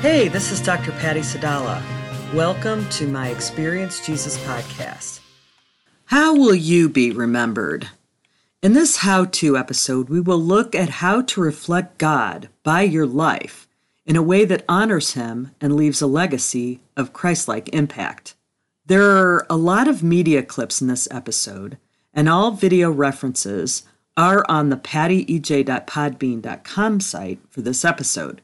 Hey, this is Dr. Patty Sadala. Welcome to my Experience Jesus podcast. How will you be remembered? In this how to episode, we will look at how to reflect God by your life in a way that honors Him and leaves a legacy of Christ like impact. There are a lot of media clips in this episode, and all video references are on the pattyej.podbean.com site for this episode.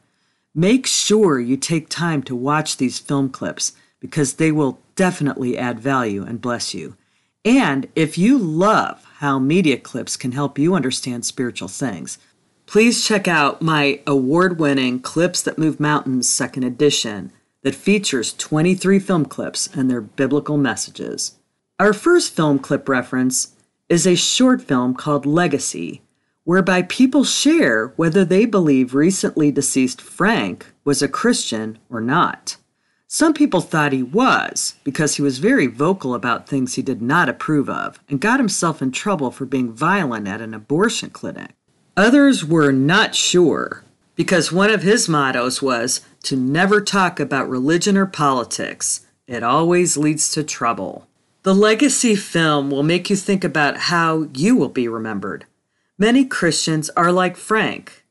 Make sure you take time to watch these film clips because they will definitely add value and bless you. And if you love how media clips can help you understand spiritual things, please check out my award winning Clips That Move Mountains second edition that features 23 film clips and their biblical messages. Our first film clip reference is a short film called Legacy whereby people share whether they believe recently deceased Frank was a Christian or not. Some people thought he was because he was very vocal about things he did not approve of and got himself in trouble for being violent at an abortion clinic. Others were not sure because one of his mottos was to never talk about religion or politics. It always leads to trouble. The legacy film will make you think about how you will be remembered Many Christians are like Frank.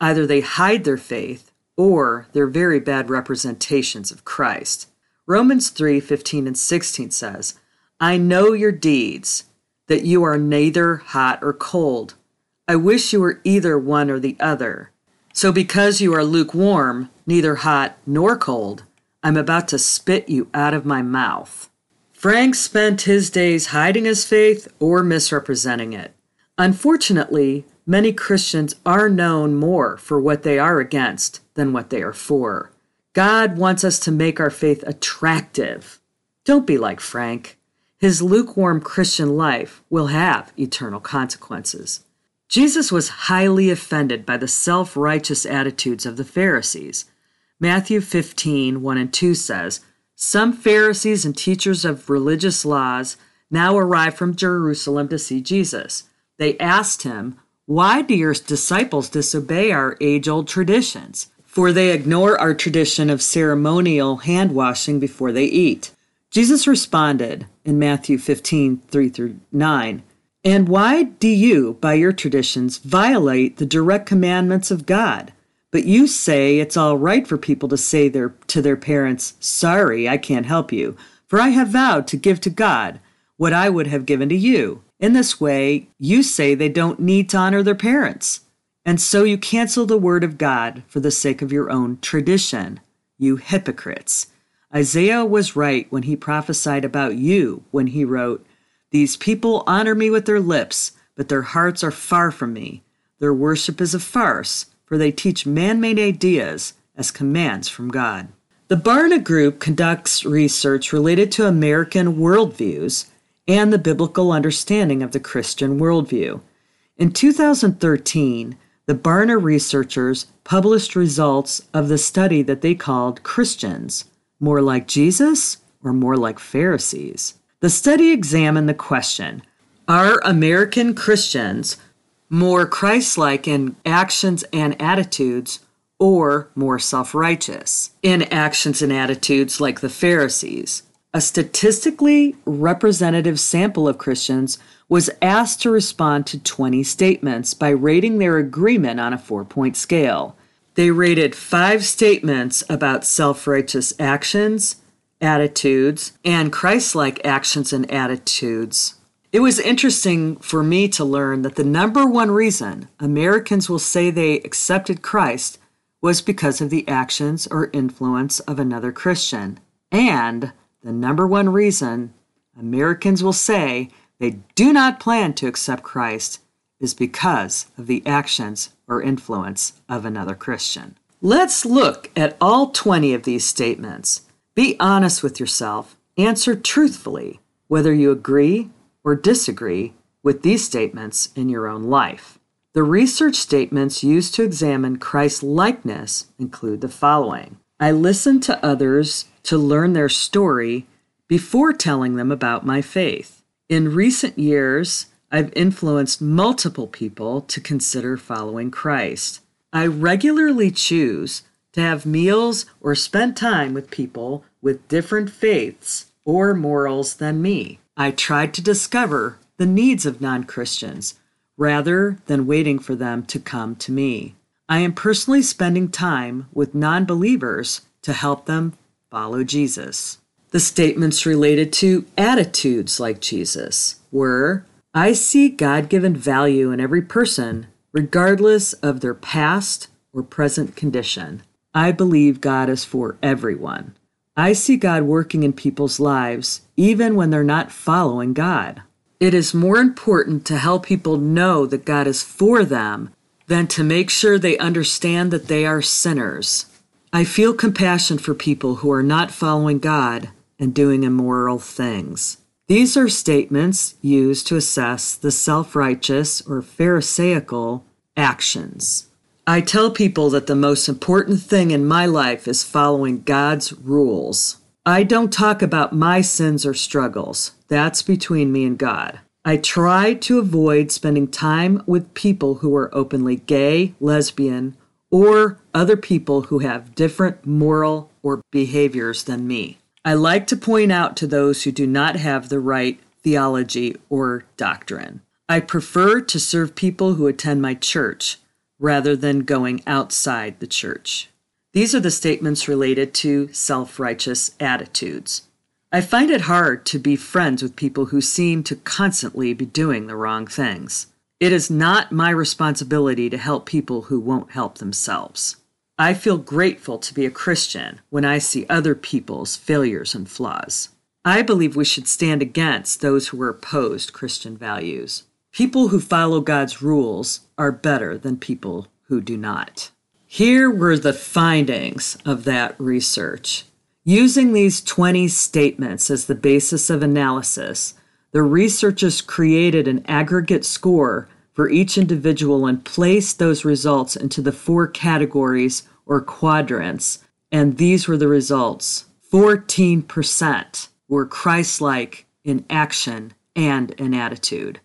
Either they hide their faith or they're very bad representations of Christ. Romans 3 15 and 16 says, I know your deeds, that you are neither hot or cold. I wish you were either one or the other. So because you are lukewarm, neither hot nor cold, I'm about to spit you out of my mouth. Frank spent his days hiding his faith or misrepresenting it. Unfortunately, many Christians are known more for what they are against than what they are for. God wants us to make our faith attractive. Don't be like Frank. His lukewarm Christian life will have eternal consequences. Jesus was highly offended by the self righteous attitudes of the Pharisees. Matthew 15, 1 and 2 says, Some Pharisees and teachers of religious laws now arrive from Jerusalem to see Jesus. They asked him, Why do your disciples disobey our age old traditions? For they ignore our tradition of ceremonial hand washing before they eat. Jesus responded in Matthew 15, 3 through 9, And why do you, by your traditions, violate the direct commandments of God? But you say it's all right for people to say their, to their parents, Sorry, I can't help you, for I have vowed to give to God what I would have given to you. In this way, you say they don't need to honor their parents. And so you cancel the word of God for the sake of your own tradition, you hypocrites. Isaiah was right when he prophesied about you when he wrote, These people honor me with their lips, but their hearts are far from me. Their worship is a farce, for they teach man made ideas as commands from God. The Barna Group conducts research related to American worldviews and the biblical understanding of the Christian worldview. In 2013, the Barna researchers published results of the study that they called Christians More Like Jesus or More Like Pharisees? The study examined the question Are American Christians more Christ like in actions and attitudes or more self righteous in actions and attitudes like the Pharisees? A statistically representative sample of Christians was asked to respond to 20 statements by rating their agreement on a four point scale. They rated five statements about self righteous actions, attitudes, and Christ like actions and attitudes. It was interesting for me to learn that the number one reason Americans will say they accepted Christ was because of the actions or influence of another Christian. And the number one reason Americans will say they do not plan to accept Christ is because of the actions or influence of another Christian. Let's look at all 20 of these statements. Be honest with yourself, answer truthfully whether you agree or disagree with these statements in your own life. The research statements used to examine Christ's likeness include the following I listen to others to learn their story before telling them about my faith. In recent years, I've influenced multiple people to consider following Christ. I regularly choose to have meals or spend time with people with different faiths or morals than me. I tried to discover the needs of non Christians rather than waiting for them to come to me. I am personally spending time with non believers to help them follow Jesus. The statements related to attitudes like Jesus were I see God given value in every person, regardless of their past or present condition. I believe God is for everyone. I see God working in people's lives even when they're not following God. It is more important to help people know that God is for them than to make sure they understand that they are sinners. I feel compassion for people who are not following God and doing immoral things. These are statements used to assess the self righteous or Pharisaical actions. I tell people that the most important thing in my life is following God's rules. I don't talk about my sins or struggles. That's between me and God. I try to avoid spending time with people who are openly gay, lesbian, or other people who have different moral or behaviors than me. I like to point out to those who do not have the right theology or doctrine. I prefer to serve people who attend my church rather than going outside the church. These are the statements related to self righteous attitudes. I find it hard to be friends with people who seem to constantly be doing the wrong things. It is not my responsibility to help people who won't help themselves. I feel grateful to be a Christian when I see other people's failures and flaws. I believe we should stand against those who are opposed Christian values. People who follow God's rules are better than people who do not. Here were the findings of that research. Using these 20 statements as the basis of analysis, the researchers created an aggregate score for each individual and placed those results into the four categories or quadrants, and these were the results 14% were Christ like in action and in attitude.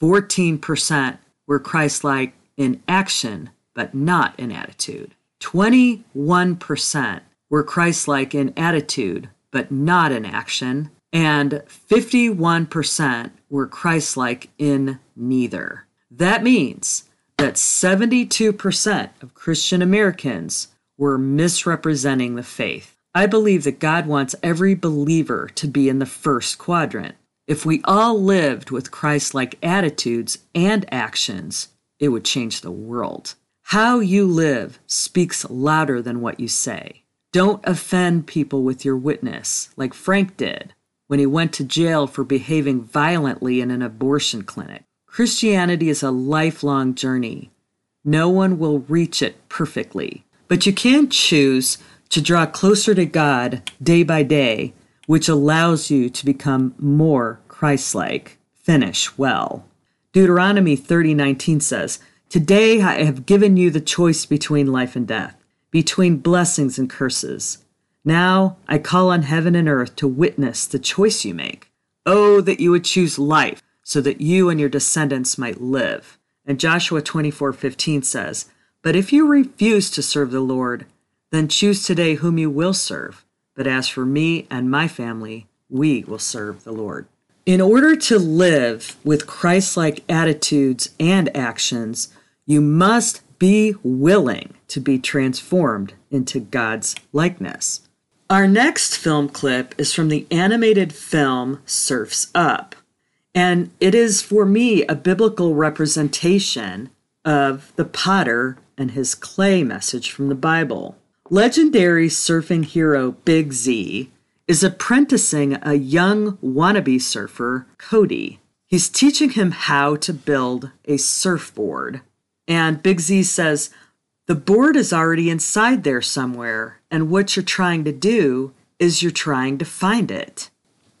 14% were Christ like in action, but not in attitude. 21% were Christ like in attitude, but not in action. And 51% were Christ like in neither. That means that 72% of Christian Americans were misrepresenting the faith. I believe that God wants every believer to be in the first quadrant. If we all lived with Christ like attitudes and actions, it would change the world. How you live speaks louder than what you say. Don't offend people with your witness, like Frank did when he went to jail for behaving violently in an abortion clinic. Christianity is a lifelong journey. No one will reach it perfectly, but you can choose to draw closer to God day by day, which allows you to become more Christ like. Finish well. Deuteronomy 30:19 says, "Today I have given you the choice between life and death, between blessings and curses. Now I call on heaven and earth to witness the choice you make. Oh, that you would choose life so that you and your descendants might live." And Joshua 24:15 says, "But if you refuse to serve the Lord, then choose today whom you will serve. But as for me and my family, we will serve the Lord." In order to live with Christ like attitudes and actions, you must be willing to be transformed into God's likeness. Our next film clip is from the animated film Surf's Up, and it is for me a biblical representation of the potter and his clay message from the Bible. Legendary surfing hero Big Z is apprenticing a young wannabe surfer, Cody. He's teaching him how to build a surfboard. And Big Z says, The board is already inside there somewhere, and what you're trying to do is you're trying to find it.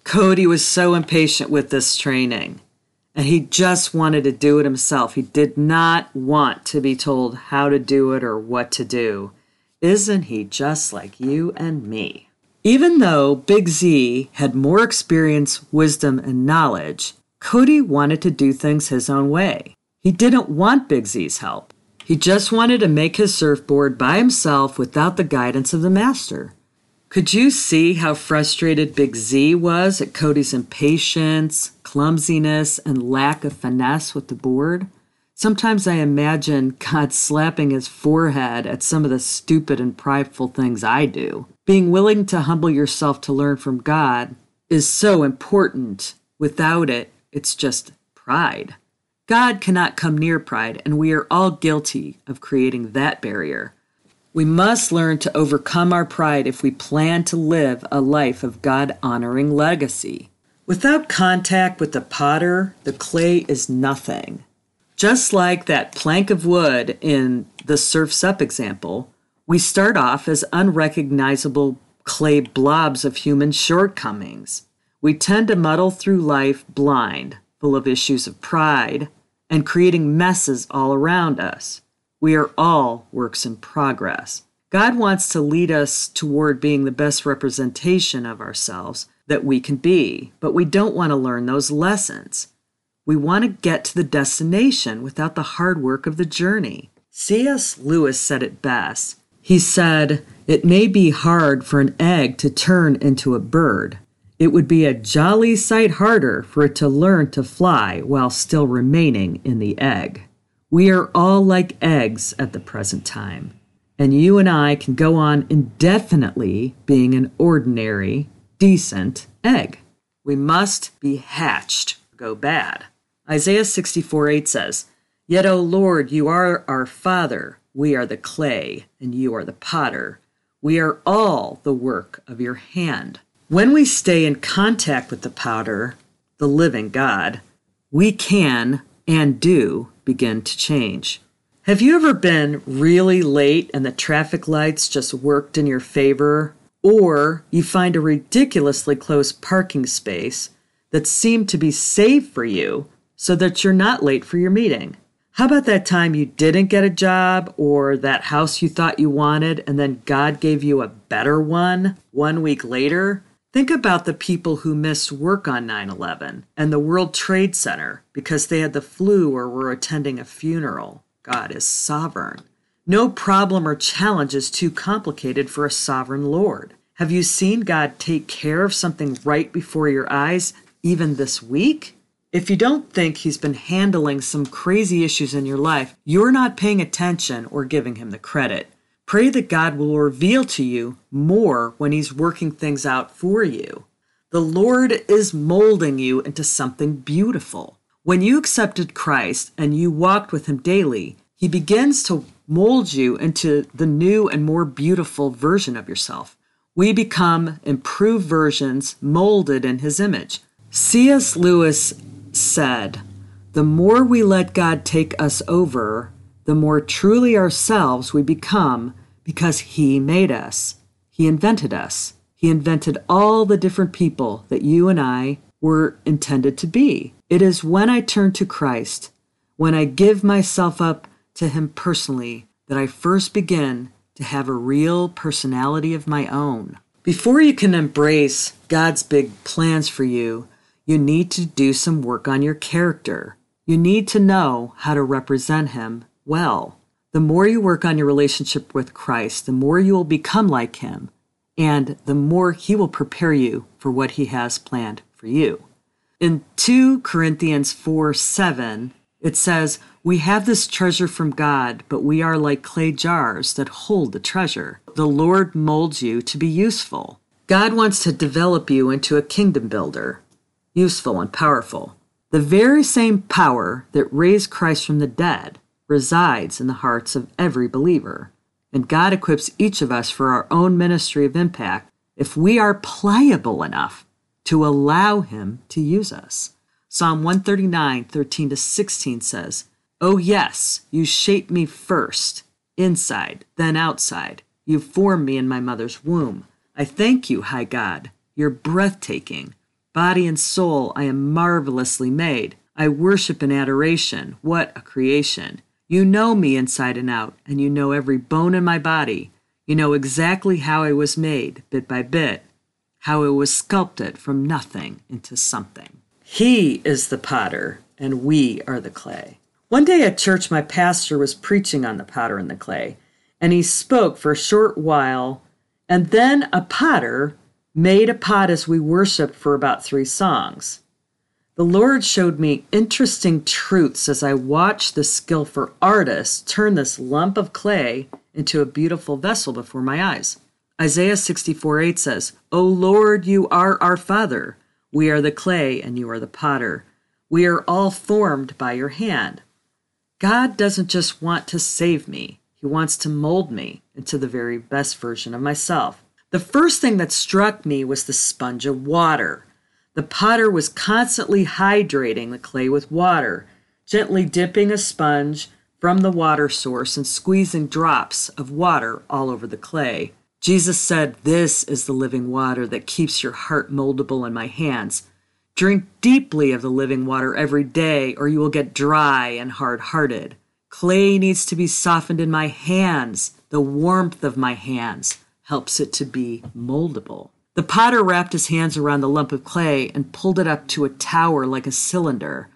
Cody was so impatient with this training, and he just wanted to do it himself. He did not want to be told how to do it or what to do. Isn't he just like you and me? Even though Big Z had more experience, wisdom, and knowledge, Cody wanted to do things his own way. He didn't want Big Z's help. He just wanted to make his surfboard by himself without the guidance of the master. Could you see how frustrated Big Z was at Cody's impatience, clumsiness, and lack of finesse with the board? Sometimes I imagine God slapping his forehead at some of the stupid and prideful things I do. Being willing to humble yourself to learn from God is so important. Without it, it's just pride. God cannot come near pride, and we are all guilty of creating that barrier. We must learn to overcome our pride if we plan to live a life of God honoring legacy. Without contact with the potter, the clay is nothing. Just like that plank of wood in the Surf's Up example, we start off as unrecognizable clay blobs of human shortcomings. We tend to muddle through life blind, full of issues of pride, and creating messes all around us. We are all works in progress. God wants to lead us toward being the best representation of ourselves that we can be, but we don't want to learn those lessons. We want to get to the destination without the hard work of the journey. C.S. Lewis said it best. He said, It may be hard for an egg to turn into a bird. It would be a jolly sight harder for it to learn to fly while still remaining in the egg. We are all like eggs at the present time, and you and I can go on indefinitely being an ordinary, decent egg. We must be hatched, go bad. Isaiah 64 8 says, Yet, O Lord, you are our Father, we are the clay, and you are the potter. We are all the work of your hand. When we stay in contact with the potter, the living God, we can and do begin to change. Have you ever been really late and the traffic lights just worked in your favor? Or you find a ridiculously close parking space that seemed to be safe for you so that you're not late for your meeting? How about that time you didn't get a job or that house you thought you wanted and then God gave you a better one one week later? Think about the people who missed work on 9 11 and the World Trade Center because they had the flu or were attending a funeral. God is sovereign. No problem or challenge is too complicated for a sovereign Lord. Have you seen God take care of something right before your eyes, even this week? If you don't think He's been handling some crazy issues in your life, you're not paying attention or giving Him the credit. Pray that God will reveal to you more when He's working things out for you. The Lord is molding you into something beautiful. When you accepted Christ and you walked with Him daily, He begins to mold you into the new and more beautiful version of yourself. We become improved versions molded in His image. C.S. Lewis said, The more we let God take us over, the more truly ourselves we become because He made us. He invented us. He invented all the different people that you and I were intended to be. It is when I turn to Christ, when I give myself up to Him personally, that I first begin to have a real personality of my own. Before you can embrace God's big plans for you, you need to do some work on your character. You need to know how to represent Him well. The more you work on your relationship with Christ, the more you will become like Him, and the more He will prepare you for what He has planned for you. In 2 Corinthians 4 7, it says, We have this treasure from God, but we are like clay jars that hold the treasure. The Lord molds you to be useful. God wants to develop you into a kingdom builder, useful and powerful. The very same power that raised Christ from the dead resides in the hearts of every believer. And God equips each of us for our own ministry of impact if we are pliable enough to allow Him to use us. Psalm 139, 13 to 16 says, Oh, yes, you shaped me first, inside, then outside. You formed me in my mother's womb. I thank you, high God. You're breathtaking. Body and soul, I am marvelously made. I worship in adoration. What a creation. You know me inside and out, and you know every bone in my body. You know exactly how I was made, bit by bit, how it was sculpted from nothing into something. He is the potter, and we are the clay. One day at church, my pastor was preaching on the potter and the clay, and he spoke for a short while, and then a potter made a pot as we worshiped for about three songs. The Lord showed me interesting truths as I watched the skillful artist turn this lump of clay into a beautiful vessel before my eyes. Isaiah 64 8 says, O Lord, you are our Father. We are the clay, and you are the potter. We are all formed by your hand. God doesn't just want to save me, He wants to mold me into the very best version of myself. The first thing that struck me was the sponge of water. The potter was constantly hydrating the clay with water, gently dipping a sponge from the water source and squeezing drops of water all over the clay. Jesus said, This is the living water that keeps your heart moldable in my hands. Drink deeply of the living water every day, or you will get dry and hard hearted. Clay needs to be softened in my hands. The warmth of my hands helps it to be moldable. The potter wrapped his hands around the lump of clay and pulled it up to a tower like a cylinder.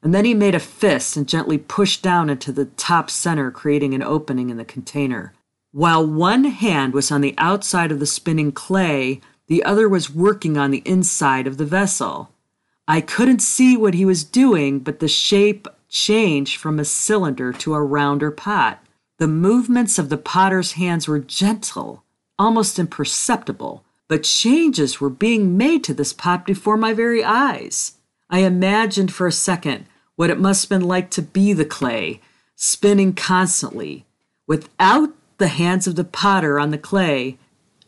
And then he made a fist and gently pushed down into the top center, creating an opening in the container. While one hand was on the outside of the spinning clay, the other was working on the inside of the vessel. I couldn't see what he was doing, but the shape changed from a cylinder to a rounder pot. The movements of the potter's hands were gentle, almost imperceptible but changes were being made to this pot before my very eyes. I imagined for a second what it must have been like to be the clay, spinning constantly. Without the hands of the potter on the clay,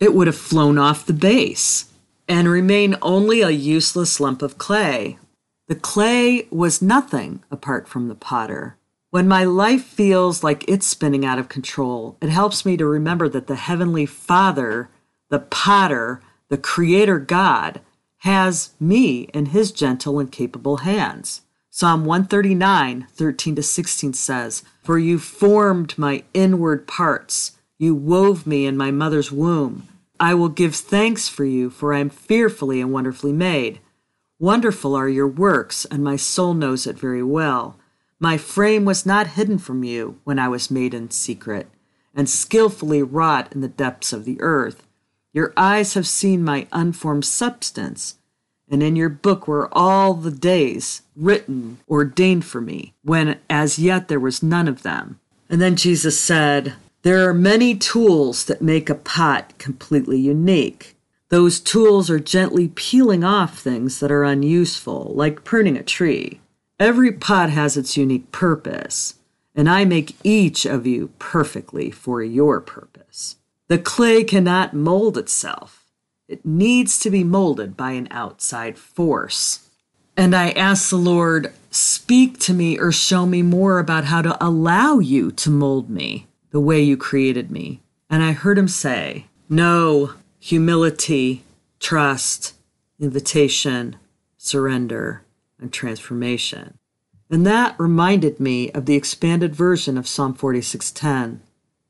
it would have flown off the base and remain only a useless lump of clay. The clay was nothing apart from the potter. When my life feels like it's spinning out of control, it helps me to remember that the Heavenly Father the potter, the creator God, has me in his gentle and capable hands. Psalm 139, 13 to 16 says, For you formed my inward parts, you wove me in my mother's womb. I will give thanks for you, for I am fearfully and wonderfully made. Wonderful are your works, and my soul knows it very well. My frame was not hidden from you when I was made in secret, and skillfully wrought in the depths of the earth. Your eyes have seen my unformed substance, and in your book were all the days written, ordained for me, when as yet there was none of them. And then Jesus said, There are many tools that make a pot completely unique. Those tools are gently peeling off things that are unuseful, like pruning a tree. Every pot has its unique purpose, and I make each of you perfectly for your purpose. The clay cannot mold itself. It needs to be molded by an outside force. And I ask the Lord, speak to me or show me more about how to allow you to mold me the way you created me. And I heard him say, No, humility, trust, invitation, surrender, and transformation. And that reminded me of the expanded version of Psalm 46:10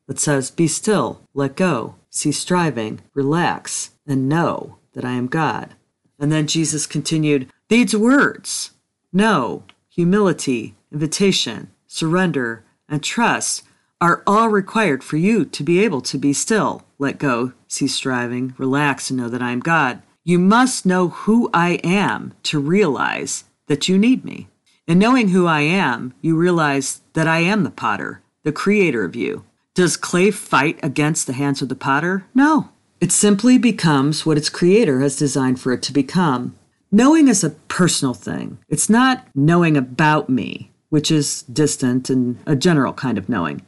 that says, Be still, let go, cease striving, relax, and know that I am God. And then Jesus continued, These words, know, humility, invitation, surrender, and trust are all required for you to be able to be still, let go, cease striving, relax, and know that I am God. You must know who I am to realize that you need me. In knowing who I am, you realize that I am the potter, the creator of you, does clay fight against the hands of the potter? No. It simply becomes what its creator has designed for it to become. Knowing is a personal thing. It's not knowing about me, which is distant and a general kind of knowing.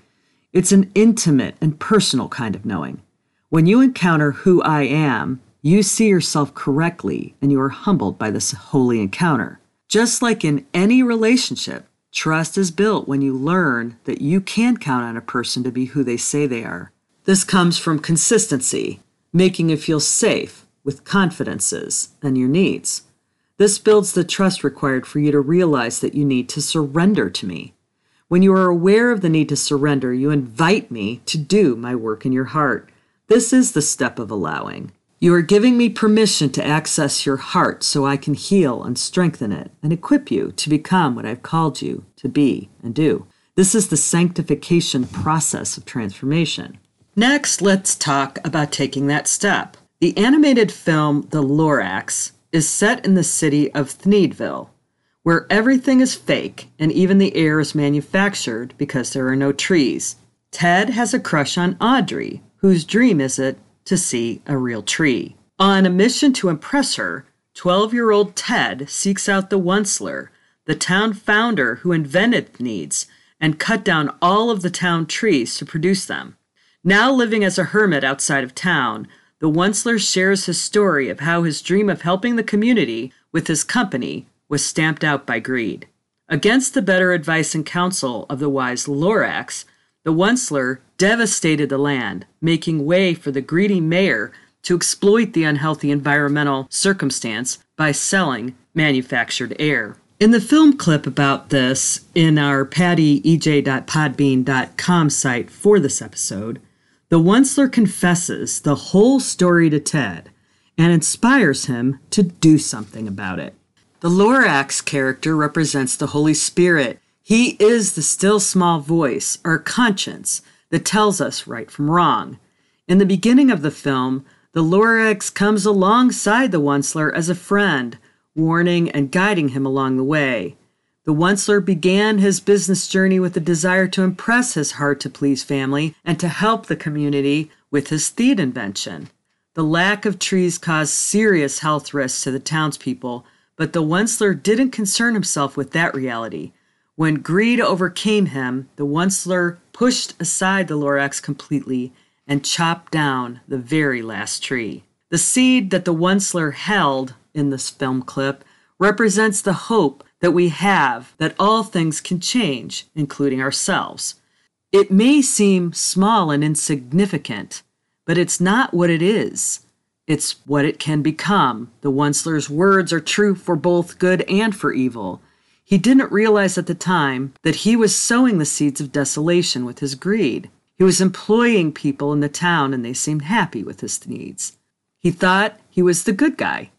It's an intimate and personal kind of knowing. When you encounter who I am, you see yourself correctly and you are humbled by this holy encounter. Just like in any relationship, Trust is built when you learn that you can count on a person to be who they say they are. This comes from consistency, making you feel safe with confidences and your needs. This builds the trust required for you to realize that you need to surrender to me. When you are aware of the need to surrender, you invite me to do my work in your heart. This is the step of allowing. You are giving me permission to access your heart so I can heal and strengthen it and equip you to become what I've called you to be and do. This is the sanctification process of transformation. Next, let's talk about taking that step. The animated film The Lorax is set in the city of Thneedville, where everything is fake and even the air is manufactured because there are no trees. Ted has a crush on Audrey, whose dream is it to see a real tree. On a mission to impress her, 12 year old Ted seeks out the Onceler, the town founder who invented Thneeds and cut down all of the town trees to produce them. Now living as a hermit outside of town, the Onceler shares his story of how his dream of helping the community with his company was stamped out by greed. Against the better advice and counsel of the wise Lorax, the Onceler devastated the land, making way for the greedy mayor to exploit the unhealthy environmental circumstance by selling manufactured air. In the film clip about this in our pattyej.podbean.com site for this episode, the Onceler confesses the whole story to Ted and inspires him to do something about it. The Lorax character represents the Holy Spirit. He is the still small voice, our conscience, that tells us right from wrong. In the beginning of the film, the Lorax comes alongside the Onceler as a friend, warning and guiding him along the way. The Onceler began his business journey with a desire to impress his hard to please family and to help the community with his Thneed invention. The lack of trees caused serious health risks to the townspeople, but the Onceler didn't concern himself with that reality. When greed overcame him, the Onceler pushed aside the Lorax completely and chopped down the very last tree. The seed that the Onceler held in this film clip represents the hope that we have that all things can change, including ourselves. It may seem small and insignificant, but it's not what it is. It's what it can become. The Onceler's words are true for both good and for evil. He didn't realize at the time that he was sowing the seeds of desolation with his greed. He was employing people in the town and they seemed happy with his Thneeds. He thought he was the good guy,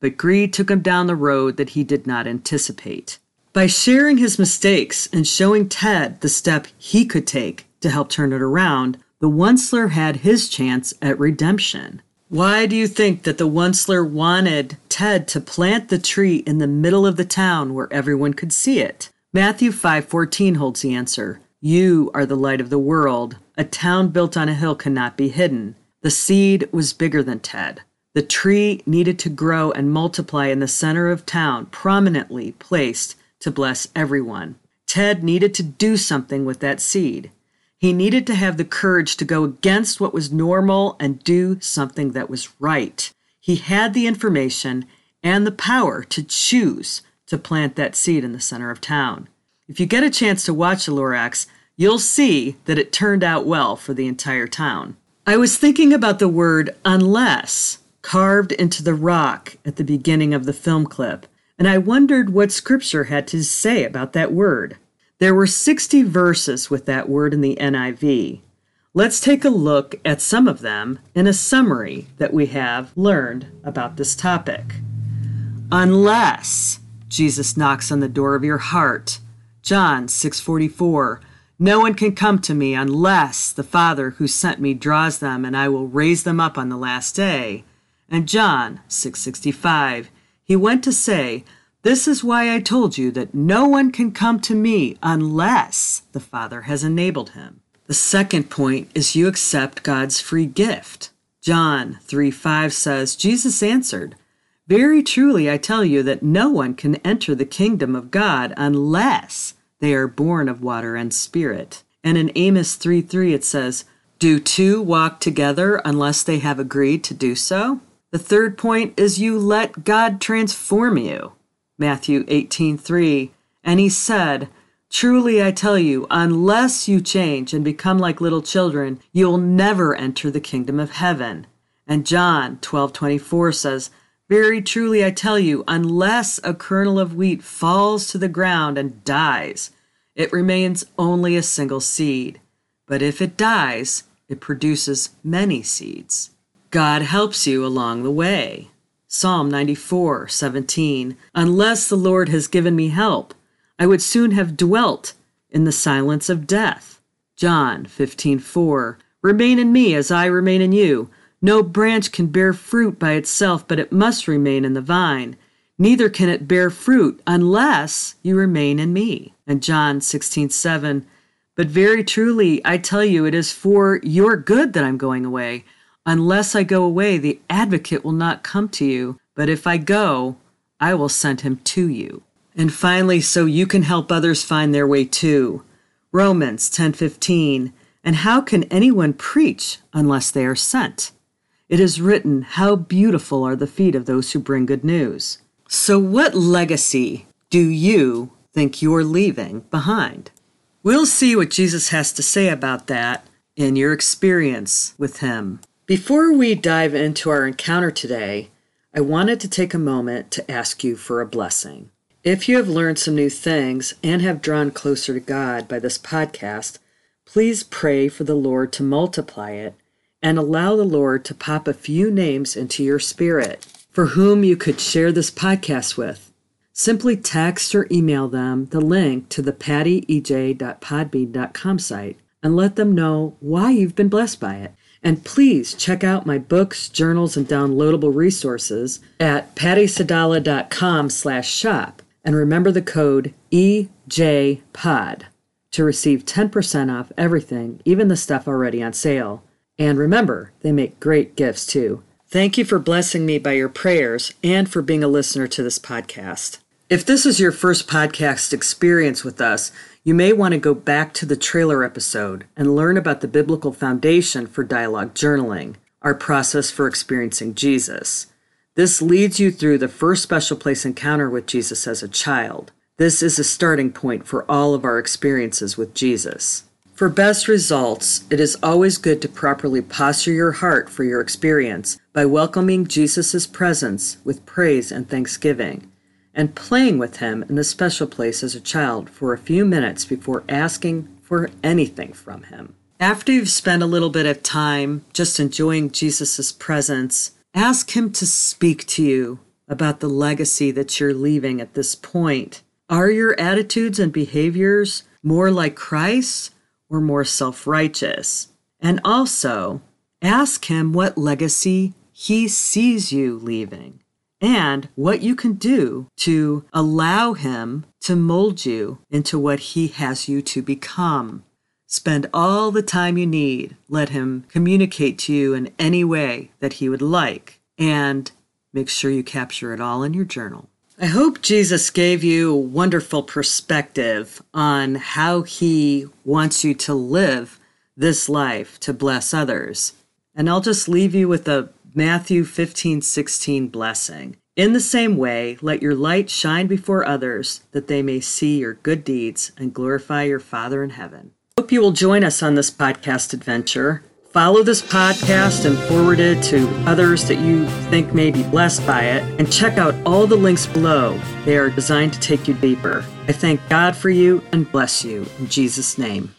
but greed took him down the road that he did not anticipate. By sharing his mistakes and showing Ted the step he could take to help turn it around, the Onceler had his chance at redemption. Why do you think that the Onceler wanted Ted to plant the tree in the middle of the town where everyone could see it? Matthew 5:14 holds the answer. You are the light of the world. A town built on a hill cannot be hidden. The seed was bigger than Ted. The tree needed to grow and multiply in the center of town, prominently placed to bless everyone. Ted needed to do something with that seed. He needed to have the courage to go against what was normal and do something that was right. He had the information and the power to choose to plant that seed in the center of town. If you get a chance to watch the Lorax, you'll see that it turned out well for the entire town. I was thinking about the word unless carved into the rock at the beginning of the film clip, and I wondered what scripture had to say about that word. There were 60 verses with that word in the NIV. Let's take a look at some of them in a summary that we have learned about this topic. Unless Jesus knocks on the door of your heart. John 6:44 No one can come to me unless the Father who sent me draws them and I will raise them up on the last day and John 6:65. He went to say, "This is why I told you that no one can come to me unless the Father has enabled him." The second point is you accept God's free gift. John 3 5 says, Jesus answered, "Very truly I tell you that no one can enter the kingdom of God unless they are born of water and spirit." And in Amos 3 3 it says, "Do two walk together unless they have agreed to do so?" The third point is you let God transform you. Matthew 18:3. And he said, Truly I tell you, unless you change and become like little children, you'll never enter the kingdom of heaven. And John 12:24 says, Very truly I tell you, unless a kernel of wheat falls to the ground and dies, it remains only a single seed. But if it dies, it produces many seeds. God helps you along the way. Psalm 94 17. Unless the Lord has given me help, I would soon have dwelt in the silence of death. John 15 4. Remain in me as I remain in you. No branch can bear fruit by itself, but it must remain in the vine. Neither can it bear fruit unless you remain in me. And John 16 7. But very truly, I tell you, it is for your good that I'm going away. Unless I go away, the advocate will not come to you, but if I go, I will send him to you. And finally, so you can help others find their way too. Romans 10:15. And how can anyone preach unless they are sent? It is written, how beautiful are the feet of those who bring good news. So what legacy do you think you're leaving behind? We'll see what Jesus has to say about that in your experience with him. Before we dive into our encounter today, I wanted to take a moment to ask you for a blessing. If you have learned some new things and have drawn closer to God by this podcast, please pray for the Lord to multiply it and allow the Lord to pop a few names into your spirit for whom you could share this podcast with. Simply text or email them the link to the pattyej.podbean.com site and let them know why you've been blessed by it. And please check out my books, journals, and downloadable resources at pattysadala.com slash shop. And remember the code EJPOD to receive 10% off everything, even the stuff already on sale. And remember, they make great gifts too. Thank you for blessing me by your prayers and for being a listener to this podcast. If this is your first podcast experience with us, you may want to go back to the trailer episode and learn about the biblical foundation for dialogue journaling, our process for experiencing Jesus. This leads you through the first special place encounter with Jesus as a child. This is a starting point for all of our experiences with Jesus. For best results, it is always good to properly posture your heart for your experience by welcoming Jesus' presence with praise and thanksgiving and playing with him in the special place as a child for a few minutes before asking for anything from him. After you've spent a little bit of time just enjoying Jesus' presence, ask him to speak to you about the legacy that you're leaving at this point. Are your attitudes and behaviors more like Christ or more self righteous? And also, ask him what legacy he sees you leaving and what you can do to allow Him to mold you into what He has you to become. Spend all the time you need. Let Him communicate to you in any way that He would like, and make sure you capture it all in your journal. I hope Jesus gave you a wonderful perspective on how He wants you to live this life to bless others. And I'll just leave you with a Matthew 15 16 blessing. In the same way, let your light shine before others, that they may see your good deeds and glorify your Father in heaven. Hope you will join us on this podcast adventure. Follow this podcast and forward it to others that you think may be blessed by it, and check out all the links below. They are designed to take you deeper. I thank God for you and bless you in Jesus' name.